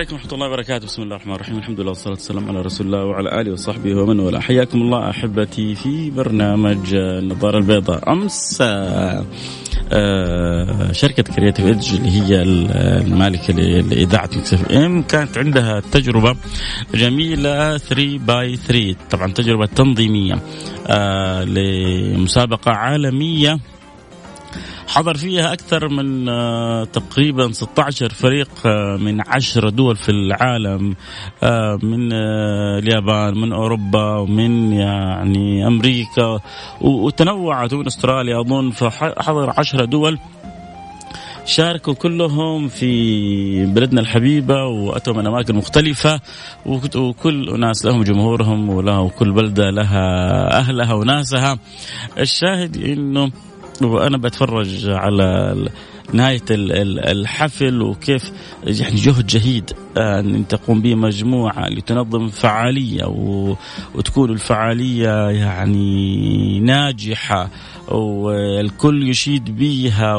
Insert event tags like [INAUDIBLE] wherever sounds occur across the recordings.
عليكم ورحمة الله وبركاته، بسم الله الرحمن الرحيم، الحمد لله والصلاة والسلام على رسول الله وعلى آله وصحبه ومن والاه، حياكم الله أحبتي في برنامج النظارة البيضاء، أمس آه، آه، شركة Creative Edge اللي هي المالكة لإذاعة Mix FM كانت عندها تجربة جميلة 3 by 3 طبعا تجربة تنظيمية آه، لمسابقة عالمية حضر فيها أكثر من آه، تقريبا 16 فريق آه، من 10 دول في العالم آه، من اليابان من أوروبا ومن يعني أمريكا وتنوعت ومن أستراليا. أظن فحضر 10 دول شاركوا كلهم في بلدنا الحبيبة وأتوا من أماكن مختلفة وكل ناس لهم جمهورهم وله كل بلدة لها أهلها وناسها. الشاهد أنه وأنا بتفرج على نهاية الحفل وكيف يعني جهد جهيد إن تقوم به مجموعة لتنظم فعالية وتكون الفعالية يعني ناجحة والكل يشيد بها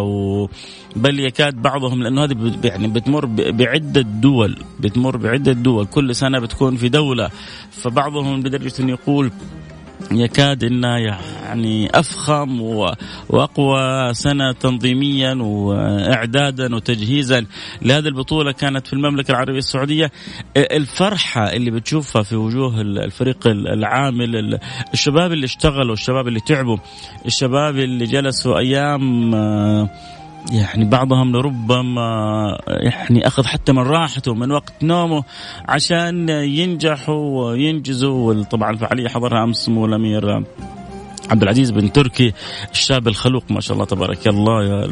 بل يكاد بعضهم لأنه هذه يعني بتمر بعدة دول بتمر بعدة دول. كل سنة بتكون في دولة فبعضهم لدرجه انه يقول يكاد انها يعني أفخم وأقوى سنة تنظيميا واعدادا وتجهيزا لهذه البطولة كانت في المملكة العربية السعودية. الفرحة اللي بتشوفها في وجوه الفريق العامل الشباب اللي اشتغلوا الشباب اللي تعبوا الشباب اللي جلسوا أيام يعني بعضهم لربما يعني أخذ حتى من راحته من وقت نومه عشان ينجحوا وينجزوا طبعا الفعاليه حضرها أمس سمو الامير عبد العزيز بن تركي الشاب الخلوق ما شاء الله تبارك الله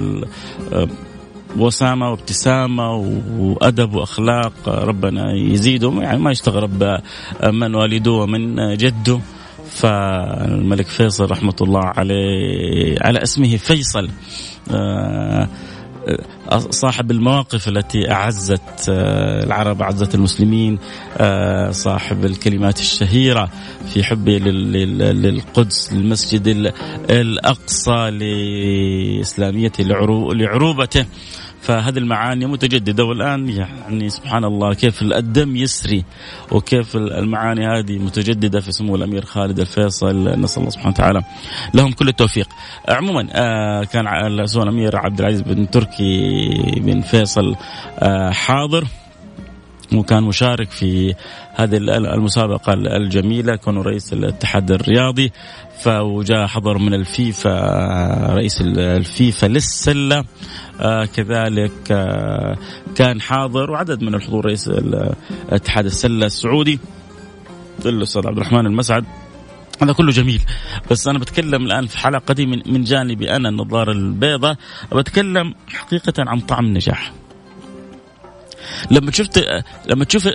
وسامة وابتسامة وأدب وأخلاق ربنا يزيده يعني ما يستغرب من والده ومن جده. فالملك فيصل رحمة الله عليه على اسمه فيصل. صاحب المواقف التي أعزت آه، العرب أعزت المسلمين آه، صاحب الكلمات الشهيرة في حبه للقدس للمسجد الأقصى لاسلاميته لعروبته. فهذه المعاني متجددة والآن يعني سبحان الله كيف الدم يسري وكيف المعاني هذه متجددة في سمو الأمير خالد الفيصل. نسأل الله سبحانه وتعالى لهم كل التوفيق. عموما آه، كان سمو الأمير عبد العزيز بن تركي بن فيصل آه، حاضر وكان مشارك في هذه المسابقة الجميلة. كان رئيس الاتحاد الرياضي. فوجاء حضر من الفيفا رئيس الفيفا للسلة. آه كذلك آه كان حاضر وعدد من الحضور رئيس اتحاد السلة السعودي الأستاذ عبد الرحمن المسعد. هذا كله جميل. بس أنا بتكلم الآن في حلقتي من من جانبي أنا النظاره البيضاء. بتكلم حقيقة عن طعم النجاح. لما شفت لما تشوف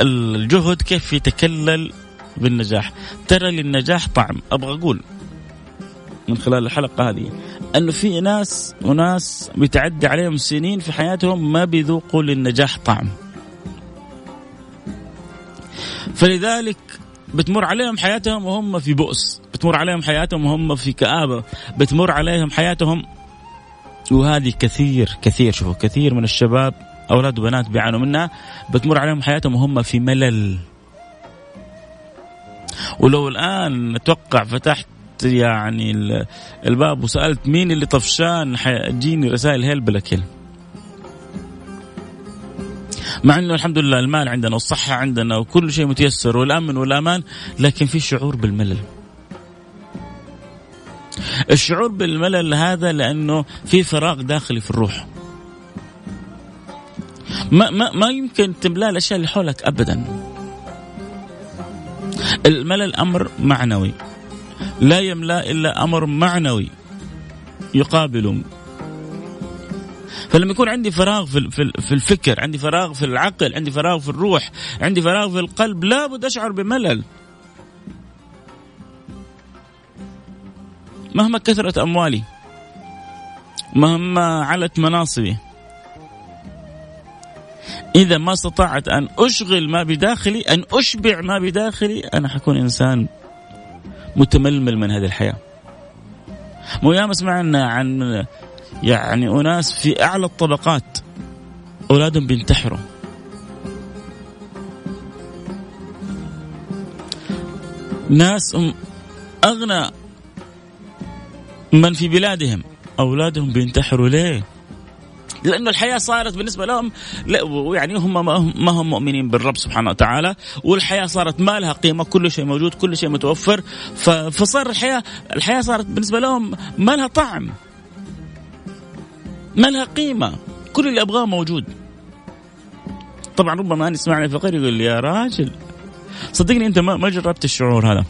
الجهد كيف يتكلل بالنجاح. ترى للنجاح طعم. أبغى أقول من خلال الحلقة هذه أنه في ناس وناس بتعدي عليهم سنين في حياتهم ما بيذوقوا للنجاح طعم. فلذلك بتمر عليهم حياتهم وهم في بؤس. بتمر عليهم حياتهم وهم في كآبة. بتمر عليهم حياتهم وهذه كثير كثير. شوفوا كثير من الشباب أولاد وبنات بيعانوا منها. بتمر عليهم حياتهم وهم في ملل. ولو الآن أتوقع فتحت يعني الباب وسألت مين اللي طفشان حيجيني رسائل هيل بلا كل مع إنه الحمد لله المال عندنا والصحة عندنا وكل شيء متيسر والأمن والأمان لكن في شعور بالملل. الشعور بالملل هذا لأنه في فراغ داخلي في الروح. ما ما ما يمكن تملأ الأشياء اللي حولك ابدا. الملل أمر معنوي لا يملأ إلا أمر معنوي يقابل فلما يكون عندي فراغ في في الفكر، عندي فراغ في العقل، عندي فراغ في الروح، عندي فراغ في القلب، لابد أشعر بملل. مهما كثرت أموالي مهما علت مناصبي إذا ما استطعت أن أشغل ما بداخلي أن أشبع ما بداخلي أنا حكون إنسان متململ من هذه الحياة. مو ياما سمعنا عن يعني أناس في أعلى الطبقات. أولادهم بينتحروا. ناس أغنى من في بلادهم. أولادهم بينتحروا ليه؟ لأنه الحياة صارت بالنسبة لهم يعني هم ما هم مؤمنين بالرب سبحانه وتعالى والحياة صارت ما لها قيمة كل شيء موجود كل شيء متوفر فصار الحياة الحياة صارت بالنسبة لهم ما لها طعم ما لها قيمة كل اللي أبغاه موجود. طبعا ربما أنا يسمعني فقير يقول لي يا راجل صدقني أنت ما جربت الشعور هذا.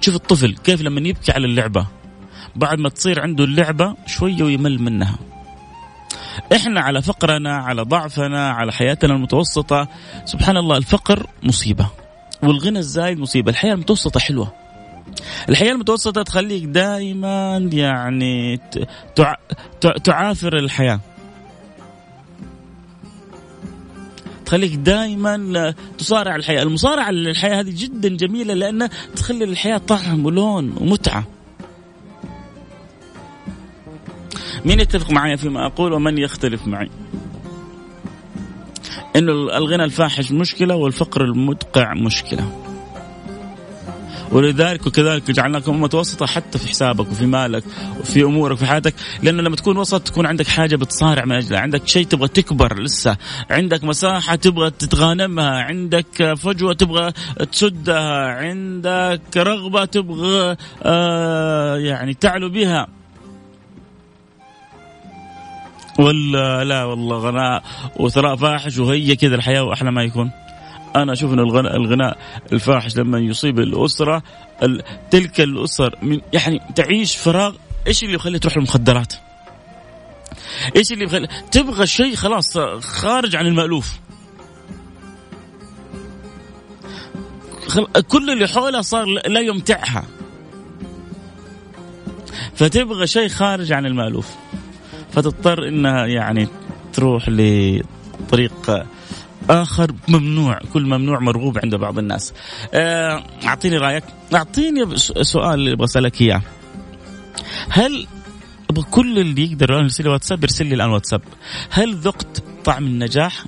شوف الطفل كيف لما يبكي على اللعبة بعد ما تصير عنده اللعبة شوية ويمل منها. إحنا على فقرنا على ضعفنا على حياتنا المتوسطة. سبحان الله الفقر مصيبة والغنى الزايد مصيبة. الحياة المتوسطة حلوة. الحياة المتوسطة تخليك دائما يعني تعافر الحياة. تخليك دائما تصارع الحياة. المصارعة للحياة هذه جدا جميلة لأنها تخلي الحياة طعم ولون ومتعة. مين يتفق معي فيما أقول ومن يختلف معي؟ إنه الغنى الفاحش مشكلة والفقر المدقع مشكلة. ولذلك وكذلك جعلناكم أمة وسطة حتى في حسابك وفي مالك وفي أمورك في حياتك لأنه لما تكون وسط تكون عندك حاجة بتصارع من أجلها عندك شيء تبغى تكبر لسه عندك مساحة تبغى تتغانمها عندك فجوة تبغى تسدها عندك رغبة تبغى آه يعني تعلو بها. ولا لا والله غناء وثراء فاحش وهي كذا الحياة وأحلى ما يكون. أنا أشوف إن الغناء, الغناء الفاحش لما يصيب الأسرة تلك الأسر من يعني تعيش فراغ إيش اللي يخليها تروح المخدرات؟ إيش اللي يخلي تبغى شيء خلاص خارج عن المألوف. كل اللي حولها صار لا يمتعها. فتبغى شيء خارج عن المألوف. فتضطر إنها يعني تروح لطريق آخر ممنوع كل ممنوع مرغوب عند بعض الناس. آه، أعطيني رأيك. أعطيني سؤال اللي أبغى أسألك إياه. هل كل اللي يقدر يرسل لي واتساب يرسل لي الآن واتساب. هل ذقت طعم النجاح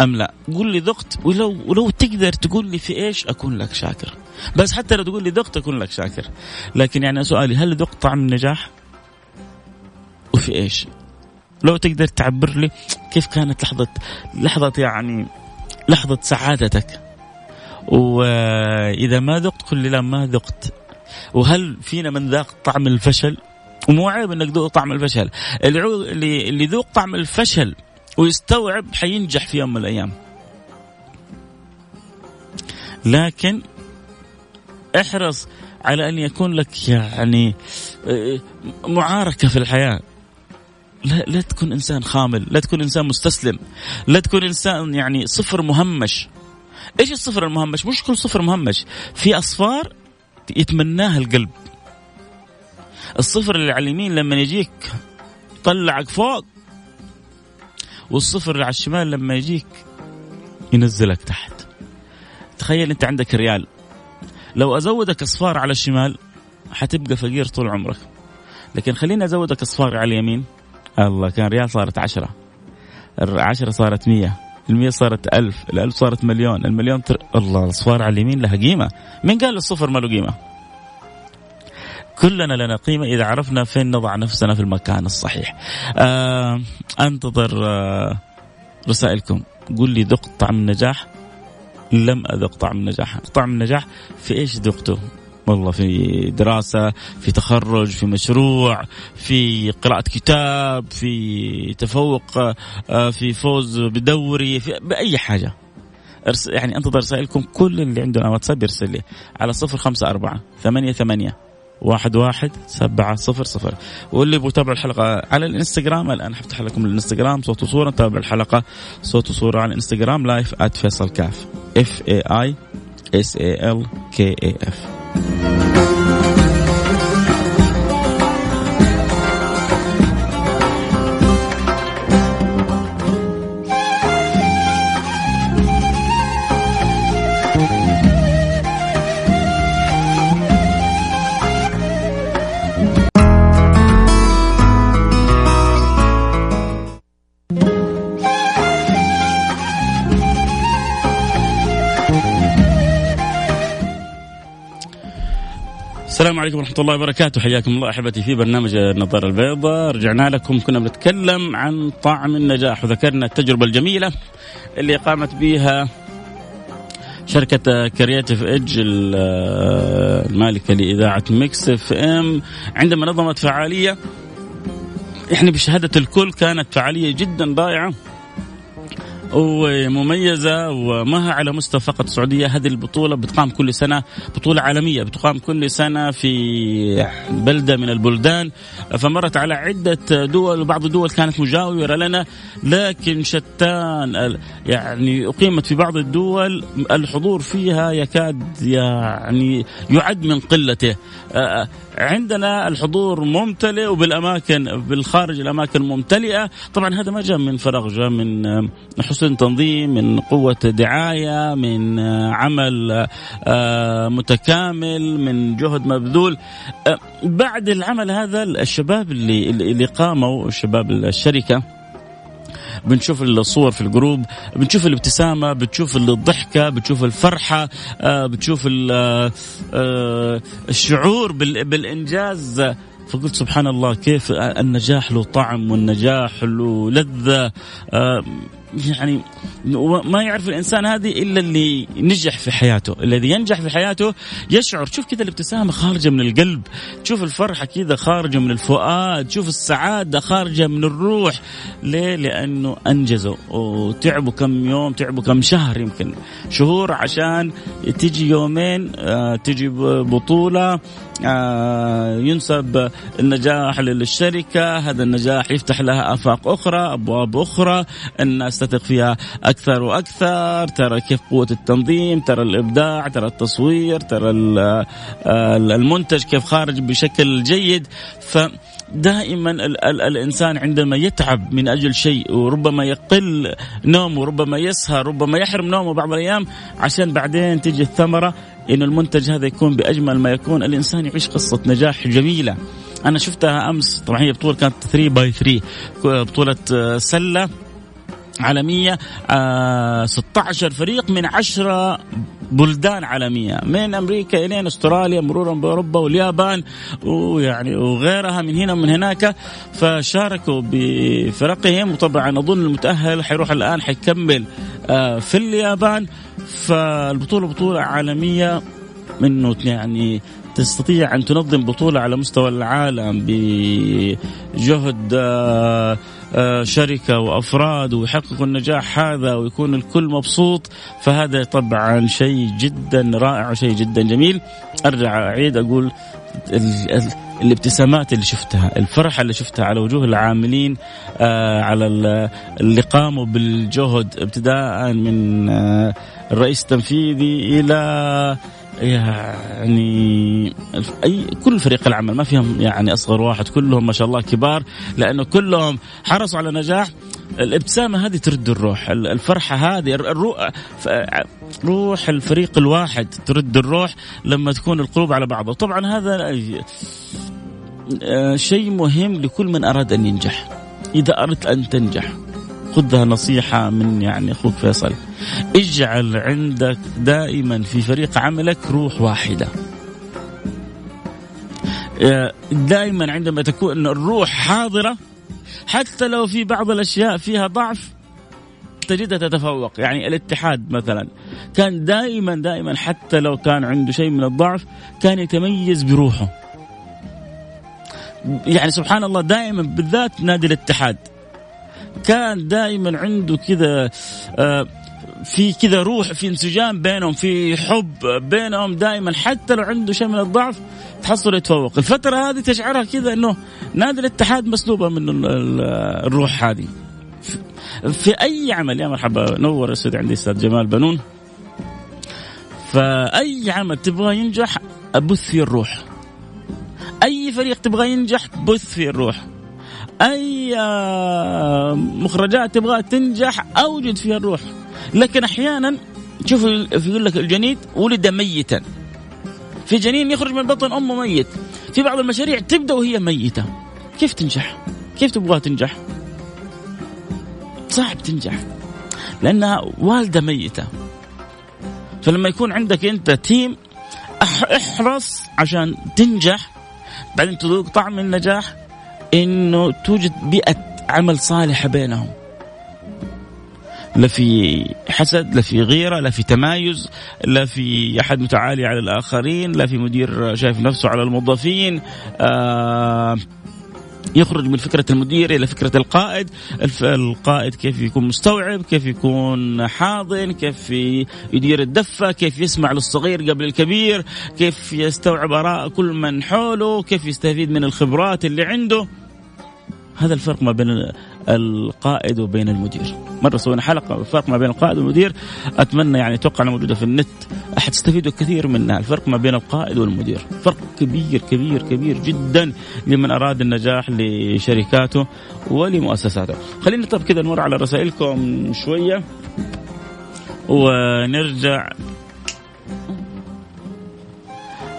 أم لا؟ قول لي ذقت ولو ولو تقدر تقول لي في إيش أكون لك شاكر. بس حتى لو تقول لي ذقت أكون لك شاكر. لكن يعني سؤالي هل ذقت طعم النجاح؟ وفي إيش؟ لو تقدر تعبر لي كيف كانت لحظة لحظة يعني لحظة سعادتك؟ وإذا ما ذقت قل لي لا ما ذقت. وهل فينا من ذاق طعم الفشل؟ ومو عيب إنك ذوق طعم الفشل. اللي اللي ذوق طعم الفشل ويستوعب حينجح في يوم من الأيام. لكن احرص على أن يكون لك يعني آه، معاركة في الحياة. لا لا تكون إنسان خامل، لا تكون إنسان مستسلم، لا تكون إنسان يعني صفر مهمش. إيش الصفر المهمش؟ مش كل صفر مهمش، في أصفار يتمناها القلب. الصفر اللي على اليمين لما يجيك يطلعك فوق والصفر اللي على الشمال لما يجيك ينزلك تحت. تخيل أنت عندك ريال لو أزودك أصفار على الشمال حتبقى فقير طول عمرك. لكن خليني أزودك أصفار على اليمين الله كان ريال صارت عشرة. العشرة صارت مية. المية صارت ألف. الألف صارت مليون. المليون تر... الله الصفار على اليمين لها قيمة. من قال الصفر ما له قيمة؟ كلنا لنا قيمة إذا عرفنا فين نضع نفسنا في المكان الصحيح. آه أنتظر آه رسائلكم. قول لي ذقت طعم النجاح. لم أذق طعم النجاح. طعم النجاح في إيش ذقته؟ والله في دراسة في تخرج في مشروع في قراءة كتاب في تفوق آه، في فوز بدوري في بأي حاجة. يعني أنتظر رسائلكم كل اللي عندنا واتساب يرسل لي على صفر خمسة أربعة ثمانية ثمانية واحد واحد سبعة صفر صفر. واللي يتابعوا الحلقة على الإنستغرام الآن حفتح لكم الإنستغرام صوت وصورة نتابع الحلقة صوت وصورة على الإنستغرام live at فيصل كاف F A I S A L كي اي اف Thank you. السلام عليكم ورحمة الله وبركاته. حياكم الله أحبتي في برنامج النظارة البيضاء. رجعنا لكم. كنا بنتكلم عن طعم النجاح وذكرنا التجربة الجميلة اللي قامت بها شركة Creative Edge المالكة لإذاعة Mix FM. عندما نظمت فعالية يعني بشهادة الكل كانت فعالية جدا رائعة. ومميزة وما على مستوى فقط السعودية. هذه البطولة بتقام كل سنة بطولة عالمية بتقام كل سنة في بلدة من البلدان. فمرت على عدة دول وبعض الدول كانت مجاورة لنا لكن شتان يعني أقيمت في بعض الدول الحضور فيها يكاد يعني يعد من قلته. عندنا الحضور ممتلئ وبالأماكن بالخارج الأماكن ممتلئة. طبعا هذا ما جاء من فراغ جاء من تنظيم من قوة دعاية من عمل آه، متكامل من جهد مبذول. آه، بعد العمل هذا الشباب اللي اللي قاموا شباب الشركة بنشوف الصور في الجروب بنشوف الابتسامة بتشوف الضحكة بتشوف الفرحة آه، بتشوف آه، الشعور بالإنجاز. فقلت سبحان الله كيف النجاح له طعم والنجاح له لذة؟ آه، يعني ما يعرف الإنسان هذه إلا اللي نجح في حياته، الذي ينجح في حياته يشعر شوف كذا الابتسامة خارجة من القلب، تشوف الفرحة كذا خارجة من الفؤاد، تشوف السعادة خارجة من الروح، ليه؟ لأنه أنجزوا وتعبوا كم يوم، تعبوا كم شهر يمكن شهور عشان تجي يومين آه، تجي بطولة آه، ينسب النجاح للشركة هذا النجاح يفتح لها آفاق أخرى أبواب أخرى الناس تثق فيها أكثر وأكثر. ترى كيف قوة التنظيم ترى الإبداع ترى التصوير ترى آه، المنتج كيف خارج بشكل جيد. ف دائما ال ال الإنسان عندما يتعب من أجل شيء وربما يقل نومه ربما يسهر ربما يحرم نومه بعض الأيام عشان بعدين تيجي الثمرة إنه المنتج هذا يكون بأجمل ما يكون. الإنسان يعيش قصة نجاح جميلة. أنا شفتها أمس طبعا هي بطولة كانت 3 باي 3 بطولة آه، سلة. عالمية آه 16 فريق من 10 بلدان عالمية من أمريكا إلى أستراليا مرورا بأوروبا واليابان ويعني وغيرها من هنا ومن هناك. فشاركوا بفرقهم وطبعا أظن المتأهل حيروح الآن حيكمل آه في اليابان. فالبطولة بطولة عالمية منه يعني تستطيع أن تنظم بطولة على مستوى العالم بجهد آه، شركة وأفراد ويحققوا النجاح هذا ويكون الكل مبسوط فهذا طبعا شيء جدا رائع وشيء جدا جميل. أرجع أعيد أقول الابتسامات اللي شفتها الفرحة اللي شفتها على وجوه العاملين آه على اللي قاموا بالجهد ابتداء من آه الرئيس التنفيذي إلى يعني أي كل فريق العمل ما فيهم يعني أصغر واحد كلهم ما شاء الله كبار لأنه كلهم حرصوا على نجاح. الابتسامة هذه ترد الروح الفرحة هذه الروح روح الفريق الواحد ترد الروح لما تكون القلوب على بعضها. طبعا هذا آه، شيء مهم لكل من أراد أن ينجح. إذا أردت أن تنجح. خذها نصيحة من يعني أخوك فيصل. اجعل عندك دائما في فريق عملك روح واحدة. آه، دائما عندما تكون الروح حاضرة حتى لو في بعض الأشياء فيها ضعف تجدها تتفوق. يعني الاتحاد مثلا كان دائما دائما حتى لو كان عنده شيء من الضعف كان يتميز بروحه. يعني سبحان الله دائما بالذات نادي الاتحاد. كان دائما عنده كذا آه، في كذا روح في انسجام بينهم في حب بينهم دائما. حتى لو عنده شيء من الضعف يتحصل يتفوق. الفترة هذه تشعرها كذا أنه نادي الاتحاد مسلوبة من الروح هذه. في أي عمل يا مرحبا نور السود عندي أستاذ جمال بنون. فأي عمل تبغى ينجح أبث فيه الروح. أي فريق تبغى ينجح بث فيه الروح. أي آه، مخرجات تبغى تنجح أوجد فيها الروح. لكن أحيانا شوف يقول لك الجنين ولد ميتا. في جنين يخرج من بطن أمه ميت. في بعض المشاريع تبدأ وهي ميتة. كيف تنجح؟ كيف تبغاها تنجح؟ صعب تنجح. لأنها والدة ميتة. فلما يكون عندك أنت تيم احرص عشان تنجح. بعدين تذوق طعم النجاح. إنه توجد بيئة عمل صالحة بينهم. لا في حسد لا في غيرة لا في تمايز لا في أحد متعالي على الآخرين لا في مدير شايف نفسه على الموظفين. آه يخرج من فكرة المدير إلى فكرة القائد. القائد كيف يكون مستوعب كيف يكون حاضن كيف يدير الدفة كيف يسمع للصغير قبل الكبير كيف يستوعب آراء كل من حوله كيف يستفيد من الخبرات اللي عنده. هذا الفرق ما بين القائد وبين المدير. مرة سوينا حلقة الفرق ما بين القائد والمدير. أتمنى يعني أتوقع أنها موجودة في النت. حتستفيدوا كثير منها. الفرق ما بين القائد والمدير. فرق كبير كبير كبير جدا لمن أراد النجاح لشركاته ولمؤسساته. خلينا طب كذا نمر على رسائلكم شوية. ونرجع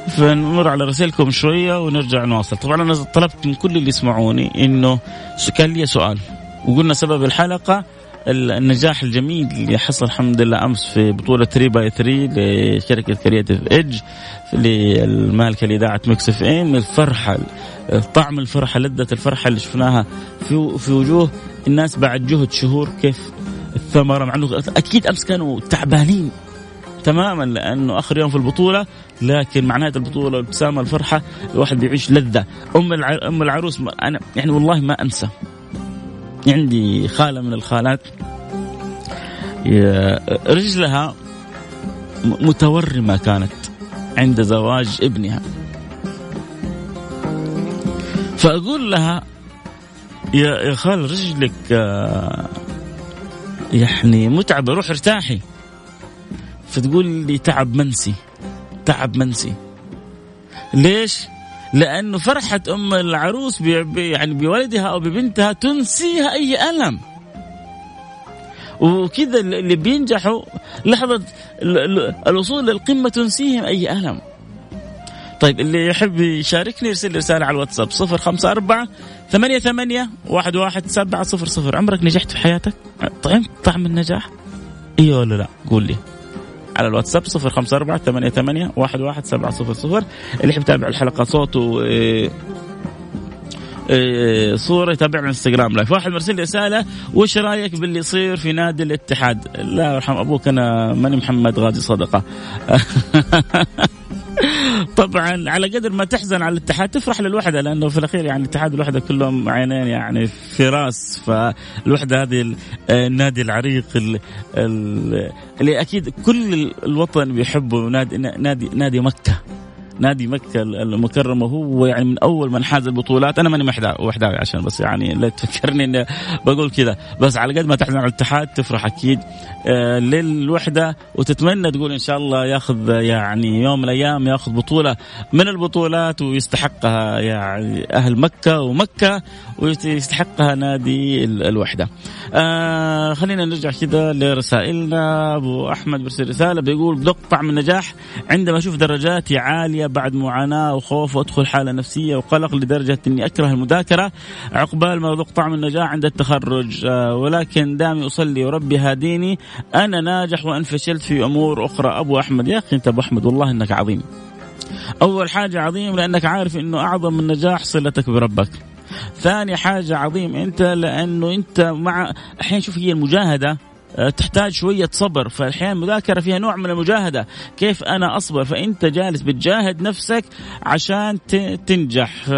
فنمر على رسائلكم شوية ونرجع نواصل. طبعا أنا طلبت من كل اللي يسمعوني إنه كان لي سؤال. وقلنا سبب الحلقة النجاح الجميل اللي حصل الحمد لله أمس في بطولة 3 by 3 لشركة Creative Edge للمالكة لإذاعة Mix FM الفرحة طعم الفرحة لذة الفرحة اللي شفناها في في وجوه الناس بعد جهد شهور كيف الثمرة مع إنه أكيد أمس كانوا تعبانين تماما لأنه آخر يوم في البطولة لكن مع نهايه البطولة الابتسامه الفرحه الواحد بيعيش لذة. أم أم العروس أنا يعني والله ما أنسى. عندي خالة من الخالات رجلها متورمة كانت عند زواج ابنها. فأقول لها يا يا خال رجلك آه، يعني متعبة روح ارتاحي. فتقول لي تعب منسي. تعب منسي ليش؟ لأنه فرحة أم العروس بي يعني بولدها أو ببنتها تنسيها أي ألم وكذا اللي بينجحوا لحظة الوصول للقمة تنسيهم أي ألم طيب اللي يحب يشاركني يرسل رسالة على الواتساب صفر خمسة أربعة ثمانية ثمانية واحد واحد سبعة صفر صفر عمرك نجحت في حياتك؟ طعمت طعم النجاح؟ إيوه ولا لا؟ قول لي على الواتساب 054 88 11700 اللي يحب يتابع الحلقة صوت و إيه، إيه، صورة يتابعنا على الانستغرام لايف واحد مرسل لي رسالة وش رأيك باللي يصير في نادي الاتحاد؟ لا يرحم أبوك أنا ماني محمد غازي صدقة. [LAUGHS] [LAUGHS] طبعا على قدر ما تحزن على الاتحاد تفرح للوحدة لأنه في الأخير يعني الاتحاد والوحدة كلهم عينين يعني في راس. فالوحدة هذه النادي العريق اللي أكيد كل الوطن بيحبه نادي نادي نادي مكة. نادي مكة المكرمة هو يعني من أول من حاز البطولات. أنا ماني وحداوي عشان بس يعني لا تفكرني إني بقول كذا. بس على قد ما تحزن على الاتحاد تفرح أكيد. آه للوحدة وتتمنى تقول إن شاء الله ياخذ يعني يوم من الأيام ياخذ بطولة من البطولات ويستحقها يعني أهل مكة ومكة ويستحقها نادي الوحدة. آه خلينا نرجع كذا لرسائلنا. أبو أحمد برسل رسالة بيقول بدق طعم النجاح عندما أشوف درجاتي بعد معاناة وخوف وأدخل حالة نفسية وقلق لدرجة أني أكره المذاكرة عقبال ما أذوق طعم النجاح عند التخرج. آه، ولكن دامي أصلي وربي هاديني أنا ناجح وأن فشلت في أمور أخرى. أبو أحمد يا أخي أنت أبو أحمد والله أنك عظيم. أول حاجة عظيم لأنك عارف أنه أعظم النجاح صلتك بربك. ثاني حاجة عظيم أنت لأنه أنت مع أحيانا شوف هي المجاهدة. تحتاج شوية صبر. فأحيانا المذاكرة فيها نوع من المجاهدة. كيف أنا أصبر؟ فأنت جالس بتجاهد نفسك عشان تنجح.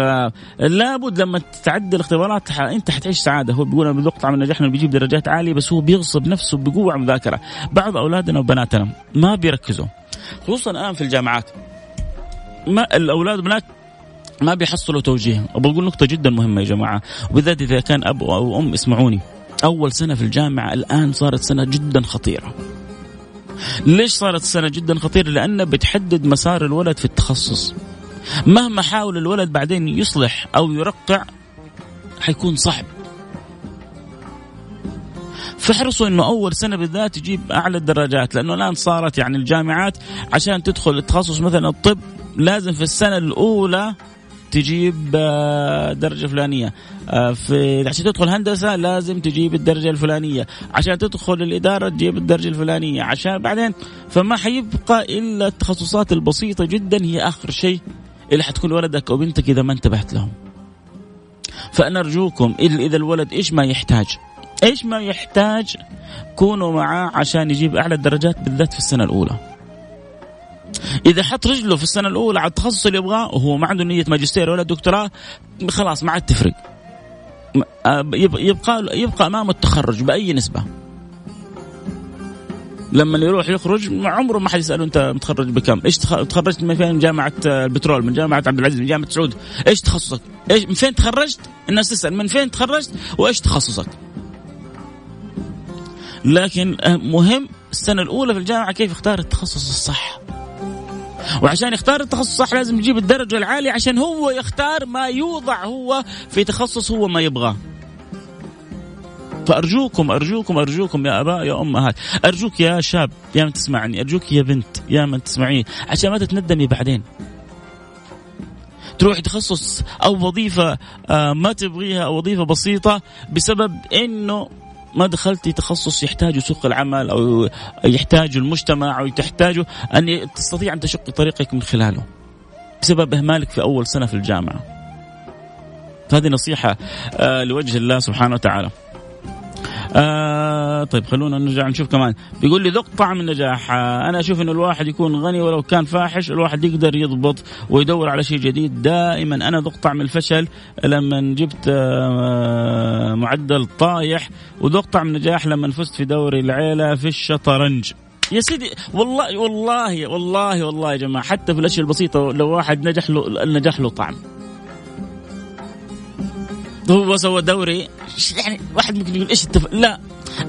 لابد لما تعدي الاختبارات أنت حتعيش سعادة. هو بيقول أنا طعم النجاح إنه بيجيب درجات عالية بس هو بيغصب نفسه بقوة على المذاكرة. بعض أولادنا وبناتنا ما بيركزوا خصوصا الآن في الجامعات. ما الأولاد والبنات ما بيحصلوا توجيه. وبقول نقطة جدا مهمة يا جماعة وبالذات إذا كان أب أو أم اسمعوني أول سنة في الجامعة الآن صارت سنة جدا خطيرة. ليش صارت سنة جدا خطيرة؟ لأنها بتحدد مسار الولد في التخصص. مهما حاول الولد بعدين يصلح أو يرقع حيكون صعب. فاحرصوا إنه أول سنة بالذات تجيب أعلى الدرجات لأنه الآن صارت يعني الجامعات عشان تدخل التخصص مثلا الطب لازم في السنة الأولى تجيب آه، درجة فلانية. آه، في عشان تدخل هندسة لازم تجيب الدرجة الفلانية. عشان تدخل الإدارة تجيب الدرجة الفلانية. عشان بعدين فما حيبقى إلا التخصصات البسيطة جدا هي آخر شيء اللي حتكون ولدك أو بنتك إذا ما انتبهت لهم. فانا ارجوكم إذا الولد إيش ما يحتاج؟ إيش ما يحتاج؟ كونوا معاه عشان يجيب أعلى الدرجات بالذات في السنة الأولى. إذا حط رجله في السنة الأولى على التخصص اللي يبغاه وهو ما عنده نية ماجستير ولا دكتوراه خلاص ما عاد تفرق يبقى يبقى امامه التخرج بأي نسبة لما يروح يخرج عمره ما حد يسأله أنت متخرج بكم؟ إيش تخرجت من فين؟ جامعة البترول، من جامعة عبد العزيز، من جامعة سعود، إيش تخصصك؟ إيش من فين تخرجت؟ الناس تسأل من فين تخرجت وإيش تخصصك؟ لكن مهم السنة الأولى في الجامعة كيف يختار التخصص الصح. وعشان يختار التخصص الصح لازم يجيب الدرجة العالية عشان هو يختار ما يوضع هو في تخصص هو ما يبغاه. فأرجوكم أرجوكم أرجوكم يا اباء يا امهات أرجوك يا شاب يا من تسمعني. أرجوك يا بنت يا من تسمعيني عشان ما تتندمي بعدين. تروح تخصص أو وظيفة آه، ما تبغيها أو وظيفة بسيطة بسبب إنه ما دخلتي تخصص يحتاجه سوق العمل أو يحتاجه المجتمع أو تحتاجه أن تستطيع أن تشق طريقك من خلاله بسبب إهمالك في أول سنة في الجامعة. هذه نصيحة آه، لوجه الله سبحانه وتعالى. آه طيب خلونا نرجع نشوف كمان. بيقول لي ذق طعم النجاح. آه أنا أشوف إنه الواحد يكون غني ولو كان فاحش الواحد يقدر يضبط ويدور على شيء جديد. دائما أنا ذق طعم الفشل لما جبت آه معدل طايح وذق طعم النجاح لما فزت في دوري العيلة في الشطرنج. يا سيدي والله والله والله والله يا جماعة حتى في الأشياء البسيطة لو واحد نجح له النجاح له طعم. هو سوى دوري. يعني واحد ممكن يقول إيش التف... لا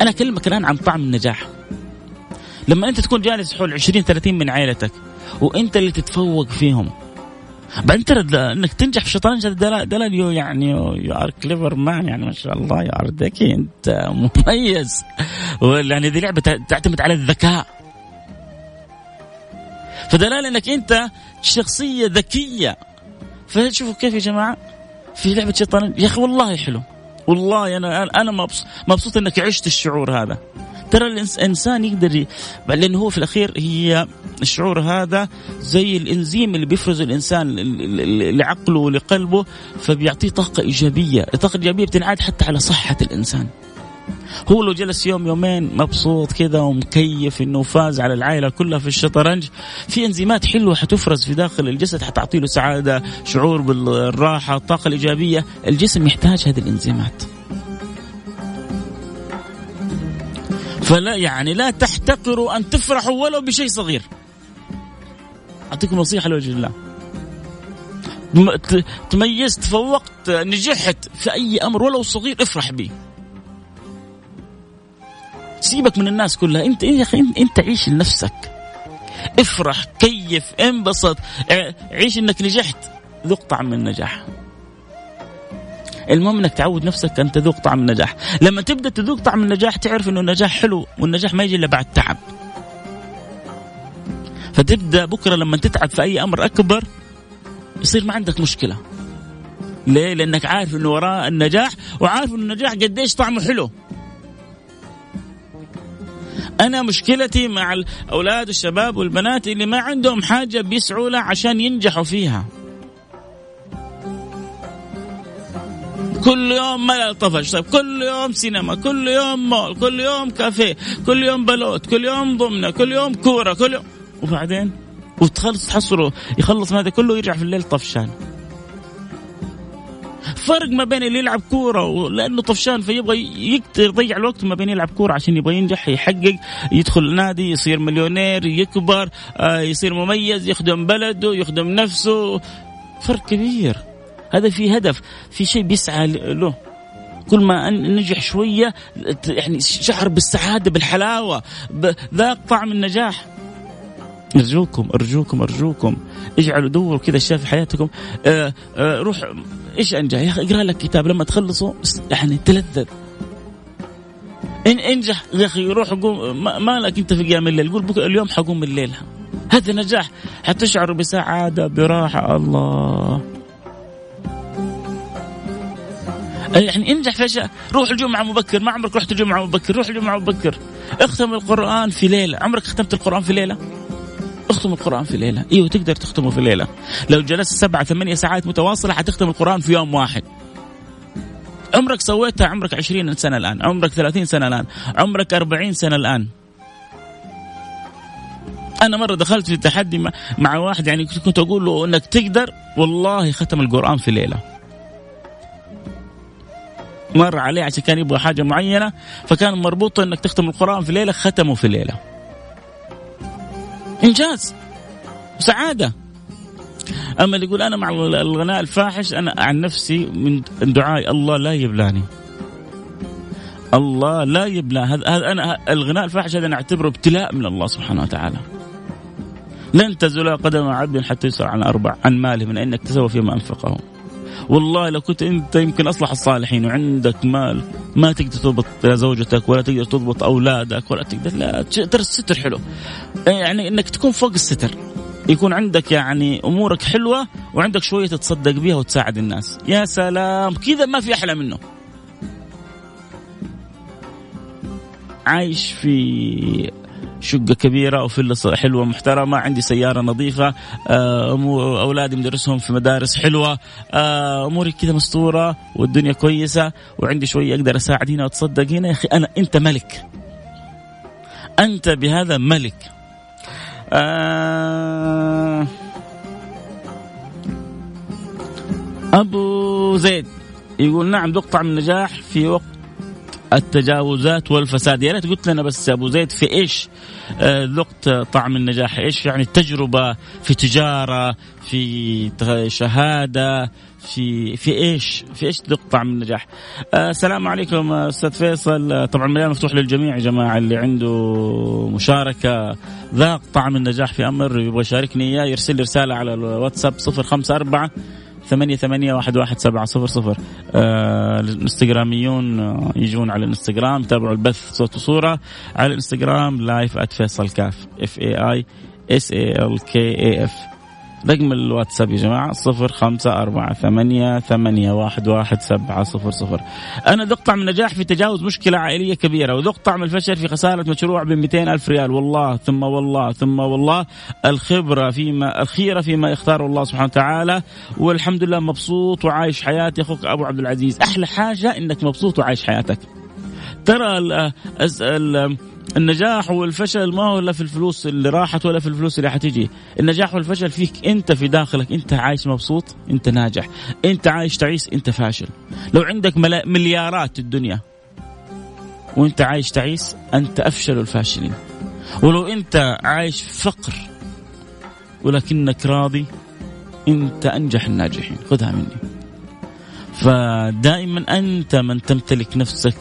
أنا أكلمك الآن عن طعم النجاح. لما أنت تكون جالس حول 20 30 من عائلتك وأنت اللي تتفوق فيهم بعدين ترى إنك تنجح في الشطرنج هذا دلالة you يعني you are clever man يعني ما شاء الله you are ذكي أنت [LAUGHS] مميز. يعني هذه لعبة تعتمد على الذكاء. فدلالة إنك أنت شخصية ذكية. فشوفوا كيف يا جماعة. في لعبة شطرنج. يا أخي والله حلو. والله أنا أنا مبسوط إنك عشت الشعور هذا. ترى الإنسان يقدر لأنه هو في الأخير هي الشعور هذا زي الإنزيم اللي بيفرزه الإنسان لعقله ولقلبه فبيعطيه طاقة إيجابية، الطاقة الإيجابية بتنعاد حتى على صحة الإنسان. هو لو جلس يوم يومين مبسوط كذا ومكيف إنه فاز على العائلة كلها في الشطرنج. في أنزيمات حلوة حتفرز في داخل الجسد حتعطي له سعادة شعور بالراحة الطاقه الايجابيه الجسم يحتاج هذه الأنزيمات. فلا يعني لا تحتقروا أن تفرحوا ولو بشيء صغير. أعطيكم نصيحة لوجه الله. تميزت فوقت نجحت في أي أمر ولو صغير افرح به. سيبك من الناس كلها. انت يا أخي انت عيش لنفسك. افرح كيف انبسط. عيش انك نجحت. ذوق طعم النجاح. المهم انك تعود نفسك ان تذوق طعم النجاح. لما تبدأ تذوق طعم النجاح تعرف انه النجاح حلو والنجاح ما يجي إلا بعد تعب. فتبدأ بكرة لما تتعب في أي أمر أكبر يصير ما عندك مشكلة. ليه؟ لأنك عارف إنه وراء النجاح وعارف إنه النجاح قديش طعمه حلو. أنا مشكلتي مع الاولاد والشباب والبنات اللي ما عندهم حاجة بيسعوا لها عشان ينجحوا فيها. كل يوم ملل طفش طيب كل يوم سينما كل يوم مول كل يوم كافيه كل يوم بلوت كل يوم ضمنة كل يوم كورة كل يوم. وبعدين؟ وتخلص تحصره يخلص من هذا كله ويرجع في الليل طفشان. فرق ما بين اللي يلعب كورة لأنه طفشان فيبغى يضيع الوقت ما بين يلعب كورة عشان يبغى ينجح يحقق يدخل نادي يصير مليونير يكبر آه، يصير مميز يخدم بلده يخدم نفسه. فرق كبير. هذا في هدف في شيء بيسعى له. كل ما نجح شوية يعني شعر بالسعادة بالحلاوة ذاق طعم النجاح. أرجوكم أرجوكم أرجوكم. اجعلوا دوروا كذا اشياء في حياتكم. آه آه روح إيش انجح يا أخي اقرأ لك كتاب لما تخلصه. يعني تلذذ. إن أنجح يا أخي روح قوم ما لك أنت في قيام الليل. قول بكرة اليوم حقوم الليل هذا نجاح. حتشعر بسعادة براحة الله. يعني أنجح في أشياء. روح الجمعة مبكر ما عمرك رحت الجمعة مبكر روح الجمعة مبكر اختم القرآن في ليلة. عمرك ختمت القرآن في ليلة؟ اختم القرآن في ليلة. إيوه تقدر تختمه في ليلة. لو جلست سبعة ثمانية ساعات متواصلة حتختم القرآن في يوم واحد. عمرك سويتها؟ عمرك عشرين سنة الآن. عمرك ثلاثين سنة الآن. عمرك أربعين سنة الآن. أنا مرة دخلت في تحدي مع واحد يعني كنت أقول له أنك تقدر والله ختم القرآن في ليلة. مر عليه عشان كان يبغى حاجة معينة فكان مربوط أنك تختم القرآن في ليلة ختمه في ليلة. إنجاز وسعادة أما اللي يقول أنا مع الغناء الفاحش أنا عن نفسي من دعائي الله لا يبلاني الله لا يبلى هذا أنا الغناء الفاحش هذا نعتبره ابتلاء من الله سبحانه وتعالى. لن تزول قدم عبد حتى يسأل عن أربع عن ماله من أين اكتسبه فيما أنفقه. والله لو كنت أنت يمكن أصلح الصالحين وعندك مال ما تقدر تضبط زوجتك ولا تقدر تضبط أولادك ولا تقدر لا ترى الستر حلو. يعني إنك تكون فوق الستر. يكون عندك يعني أمورك حلوة وعندك شوية تتصدق بيها وتساعد الناس. يا سلام كذا ما في أحلى منه. عايش في شقة كبيرة وفيلا حلوة محترمة. عندي سيارة نظيفة. آه، أولادي مدرسهم في مدارس حلوة. آه، أموري كذا مستورة والدنيا كويسة وعندي شوية أقدر أساعد هنا وأتصدق هنا. يا أخي أنا أنت ملك. أنت بهذا ملك. آه أبو زيد يقول نعم ذقت طعم النجاح في وقت التجاوزات والفساد. يا ريت قلت لنا بس أبو زيد في إيش آه، ذقت طعم النجاح؟ إيش يعني التجربة في تجارة في شهادة في في إيش في إيش ذقت طعم النجاح؟ آه، السلام عليكم أستاذ فيصل. طبعا المجال مفتوح للجميع يا جماعة اللي عنده مشاركة ذاق طعم النجاح في أمر يبغى يشاركني إياه يرسل لي رسالة على الواتساب 054 ثمانية ثمانية واحد واحد سبعة صفر صفر. آه الانستغراميون آه يجون على الانستغرام. يتابعوا البث صوت وصورة على الانستغرام live @فيصل كاف F A I S A L K A F رقم الواتساب يا جماعة صفر خمسة أربعة ثمانية ثمانية واحد واحد سبعة صفر صفر. أنا ذقت طعم النجاح في تجاوز مشكلة عائلية كبيرة وذقت طعم الفشل في خسارة مشروع ب ألف ريال. والله ثم والله ثم والله الخبرة فيما الخيرة فيما يختاره الله سبحانه وتعالى. والحمد لله مبسوط وعايش حياتي. أخوك أبو عبد العزيز أحلى حاجة إنك مبسوط وعايش حياتك. ترى ال ال النجاح والفشل ما هو إلا في الفلوس اللي راحت ولا في الفلوس اللي حتيجي النجاح والفشل فيك أنت في داخلك أنت عايش مبسوط أنت ناجح. أنت عايش تعيس أنت فاشل. لو عندك مليارات الدنيا وأنت عايش تعيس أنت أفشل الفاشلين. ولو أنت عايش فقر ولكنك راضي أنت أنجح الناجحين. خذها مني. فدائما أنت من تمتلك نفسك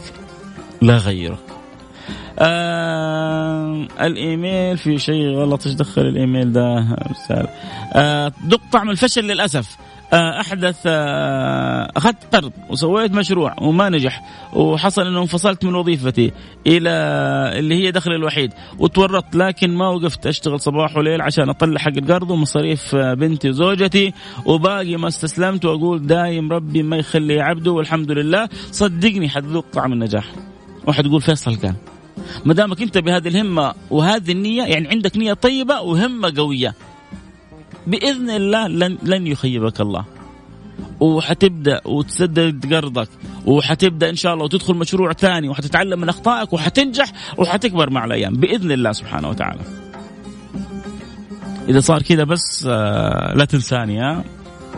لا غيرك. آه الإيميل في شيء غلط إيش دخل الإيميل ده رساله آه دق طعم الفشل للأسف. آه أحدث آه أخذت قرض وسويت مشروع وما نجح وحصل إنه انفصلت من وظيفتي إلى اللي هي دخلي الوحيد وتورطت لكن ما وقفت أشتغل صباح وليل عشان أطلع حق القرض ومصاريف آه، بنتي وزوجتي وباقي ما استسلمت وأقول دايم ربي ما يخلي عبده والحمد لله. صدقني حتذوق طعم النجاح. واحد يقول فيصل كان. ما دامك انت بهذه الهمة وهذه النية يعني عندك نية طيبة وهمة قوية. بإذن الله لن لن يخيبك الله. وحتبدأ وتسدد قرضك وحتبدأ إن شاء الله وتدخل مشروع ثاني وحتتعلم من أخطائك وحتنجح وحتكبر مع الأيام بإذن الله سبحانه وتعالى. إذا صار كذا بس آه، لا تنساني ها؟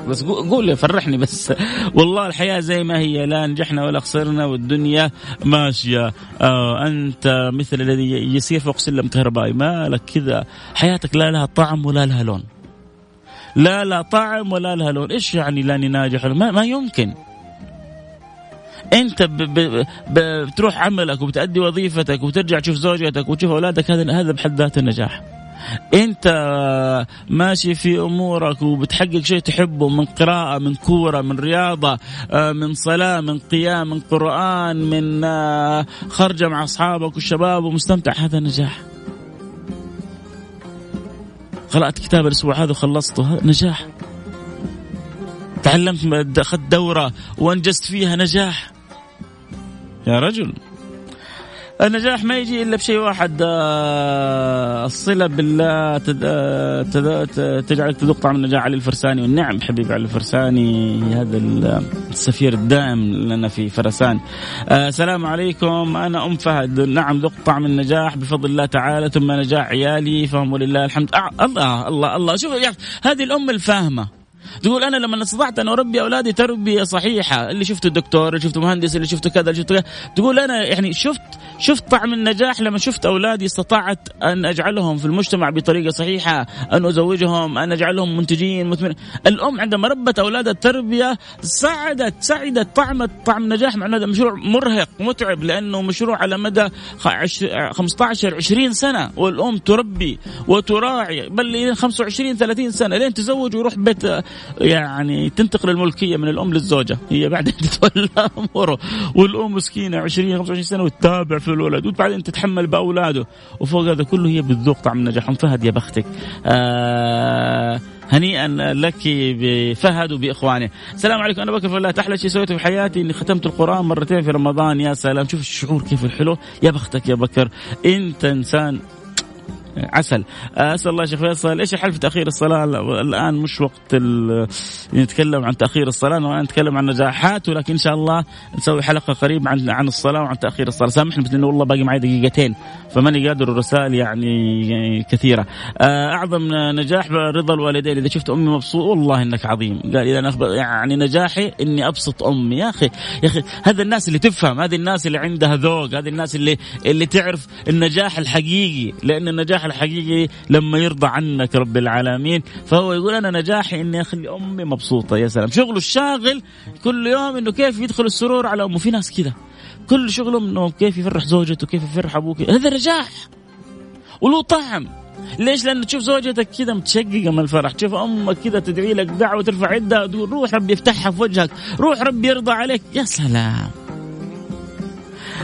بس قول فرحني بس. والله الحياة زي ما هي لا نجحنا ولا خسرنا والدنيا ماشية. آه أنت مثل الذي يسير فوق سلم كهربائي. ما لك كذا. حياتك لا لها طعم ولا لها لون. لا لا طعم ولا لها لون. إيش يعني لاني ناجح ما, ما يمكن. أنت ب ب بتروح عملك وبتأدي وظيفتك وبترجع تشوف زوجتك وتشوف أولادك هذا هذا بحد ذاته النجاح انت ماشي في امورك وبتحقق شيء تحبه من قراءة من كورة من رياضة آه، من صلاة من قيام من قرآن من آه، خرجه مع أصحابك والشباب ومستمتع. هذا نجاح. قرأت كتاب الأسبوع هذا وخلصته. نجاح. تعلمت أخذت دورة وأنجزت فيها نجاح. يا رجل. النجاح ما يجي إلا بشيء واحد آه، الصلة بالله تجعلك تذوق طعم النجاح علي الفرساني والنعم حبيبي علي الفرساني هذا السفير الدائم لنا في فرسان. آه، السلام عليكم. أنا أم فهد. نعم ذقت طعم النجاح بفضل الله تعالى ثم نجاح عيالي فهم ولله الحمد. الله الله الله. شوف يا هذه الأم الفاهمة. تقول أنا لما استطعت أن أربي أولادي تربية صحيحة. اللي شفته دكتور اللي شفته مهندس اللي شفته كذا اللي شفته كذا. تقول أنا يعني شفت شفت طعم النجاح لما شفت أولادي استطعت أن أجعلهم في المجتمع بطريقة صحيحة أن أزوجهم أن أجعلهم منتجين مثمرين الأم عندما ربت اولادها التربية سعدت سعدت طعمت طعم النجاح مع هذا مشروع مرهق متعب لأنه مشروع على مدى 15 20 سنة. والأم تربي وتراعي بل 25 30 سنة لين تزوج ويروح بيت يعني تنتقل الملكية من الأم للزوجة. هي بعدين [LAUGHS] تتولى أموره. والأم مسكينة 20 25 سنة وتتابع في الولد وبعدين تتحمل باولاده وفوق هذا كله هي بتذوق طعم النجاح. فهد يا بختك. آه هنيئا لك بفهد وبإخوانه. السلام عليكم. أنا بكر فلاح أحلى شيء سويته في حياتي إني ختمت القرآن مرتين في رمضان. يا سلام. شوف الشعور كيف الحلو. يا بختك يا بكر. انت انسان عسل. أسأل الله شيخ فيصل إيش الحل في تأخير الصلاة؟ الآن مش وقت نتكلم عن تأخير الصلاة نتكلم عن نجاحات ولكن إن شاء الله نسوي حلقة قريب عن عن الصلاة وعن تأخير الصلاة. سامحني بس لأنه والله باقي معي دقيقتين فماني قادر الرسائل يعني كثيرة. أعظم نجاح رضا الوالدين. إذا شفت أمي مبسوط والله إنك عظيم. قال إذا أنا يعني نجاحي إني أبسط أمي. يا أخي يا أخي هذا الناس اللي تفهم هذه الناس اللي عندها ذوق هذه الناس اللي اللي تعرف النجاح الحقيقي لأن النجاح النجاح الحقيقي لما يرضى عنك رب العالمين. فهو يقول أنا نجاحي إني اخلي أمي مبسوطة يا سلام. شغله الشاغل كل يوم إنه كيف يدخل السرور على أمه. في ناس كذا. كل شغلهم إنه كيف يفرح زوجته كيف يفرح أبوه هذا نجاح. وله طعم. ليش؟ لأن تشوف زوجتك كذا متشققة من الفرح، تشوف أمك كذا تدعي لك دعوة ترفع يدها تقول روح ربي يفتحها في وجهك، روح ربي يرضى عليك، يا سلام.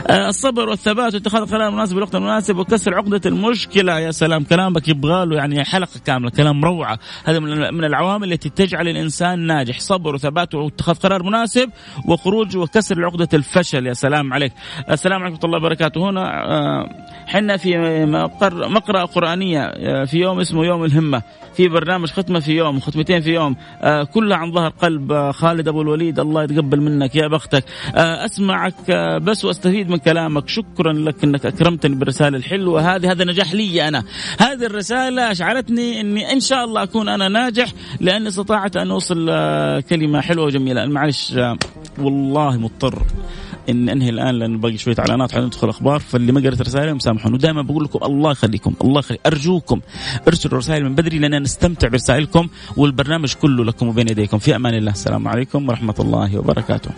آه، الصبر والثبات واتخاذ القرار المناسب بالوقت المناسب وكسر عقدة المشكلة. يا سلام كلامك يبغى له يعني حلقة كاملة كلام روعة. هذا من العوامل التي تجعل الإنسان ناجح. صبر وثبات واتخاذ قرار مناسب وخروج وكسر عقدة الفشل. يا سلام عليك. السلام عليكم ورحمة الله وبركاته. هنا آه، حنا في مقرأة قرآنية آه، في يوم اسمه يوم الهمة. في برنامج ختمة في يوم ختمتين في يوم. كلها عن ظهر قلب خالد أبو الوليد. الله يتقبل منك يا بختك. أسمعك بس وأستفيد من كلامك شكرا لك إنك أكرمتني بالرسالة الحلوة هذه. هذا نجاح لي أنا. هذه الرسالة أشعرتني إني إن شاء الله أكون أنا ناجح لأني استطعت أن أوصل آه، كلمة حلوة وجميلة. معلش آه، والله مضطر إن أنهي الآن لأن باقي شوية إعلانات. حندخل أخبار. فاللي ما قرأت رسائلهم سامحوني. ودائما بقول لكم الله يخليكم الله يخلي أرجوكم ارسلوا رسائل من بدري لأن نستمتع برسائلكم والبرنامج كله لكم وبين يديكم. في أمان الله. السلام عليكم ورحمة الله وبركاته.